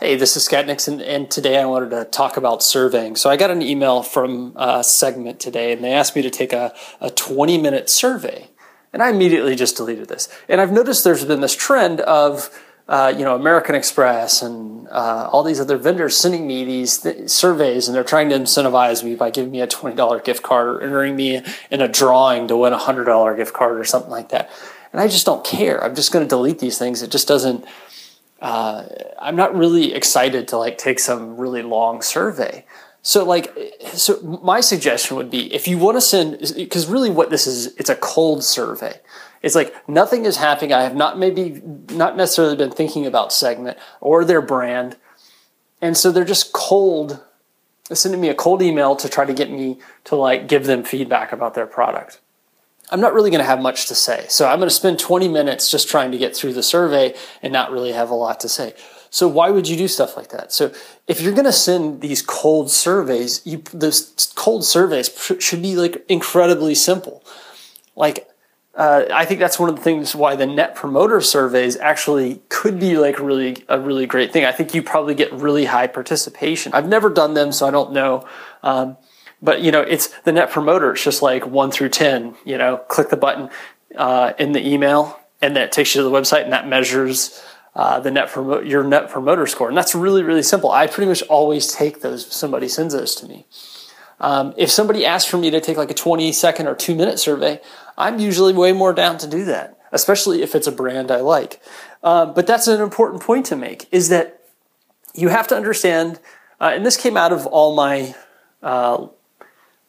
Hey, this is Scott Nixon, and today I wanted to talk about surveying. So I got an email from Segment today, and they asked me to take a, a 20 minute survey. And I immediately just deleted this. And I've noticed there's been this trend of, uh, you know, American Express and uh, all these other vendors sending me these th- surveys, and they're trying to incentivize me by giving me a $20 gift card or entering me in a drawing to win a $100 gift card or something like that. And I just don't care. I'm just going to delete these things. It just doesn't uh, I'm not really excited to like take some really long survey. So like, so my suggestion would be if you want to send, because really what this is, it's a cold survey. It's like nothing is happening. I have not maybe not necessarily been thinking about segment or their brand. And so they're just cold, sending me a cold email to try to get me to like give them feedback about their product. I'm not really going to have much to say. So I'm going to spend 20 minutes just trying to get through the survey and not really have a lot to say. So why would you do stuff like that? So if you're going to send these cold surveys, you those cold surveys should be like incredibly simple. Like uh, I think that's one of the things why the net promoter surveys actually could be like really a really great thing. I think you probably get really high participation. I've never done them, so I don't know. Um, but you know, it's the net promoter. It's just like one through ten. You know, click the button uh, in the email, and that takes you to the website, and that measures uh, the net promote your net promoter score. And that's really really simple. I pretty much always take those. Somebody sends those to me. Um, if somebody asks for me to take like a 20 second or two minute survey, I'm usually way more down to do that, especially if it's a brand I like. Um, but that's an important point to make is that you have to understand, uh, and this came out of all my uh,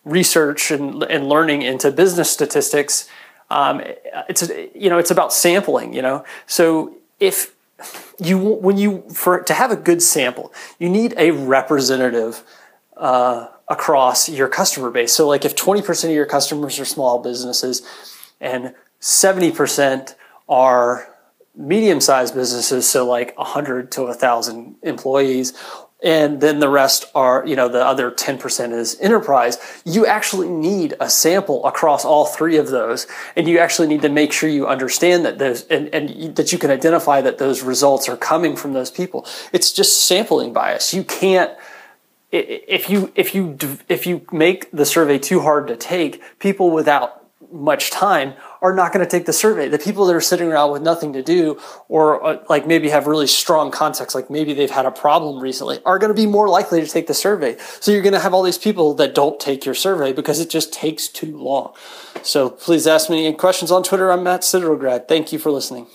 research and, and learning into business statistics, um, it's you know it's about sampling. You know, so if you when you for to have a good sample, you need a representative uh, across your customer base. So, like if twenty percent of your customers are small businesses, and seventy percent are medium-sized businesses, so like 100 to 1,000 employees, and then the rest are you know the other 10% is enterprise. You actually need a sample across all three of those and you actually need to make sure you understand that those and, and that you can identify that those results are coming from those people. It's just sampling bias. You can't if you if you if you make the survey too hard to take people without much time are not going to take the survey. The people that are sitting around with nothing to do or uh, like maybe have really strong context, like maybe they've had a problem recently, are going to be more likely to take the survey. So you're going to have all these people that don't take your survey because it just takes too long. So please ask me any questions on Twitter. I'm Matt Citrograd. Thank you for listening.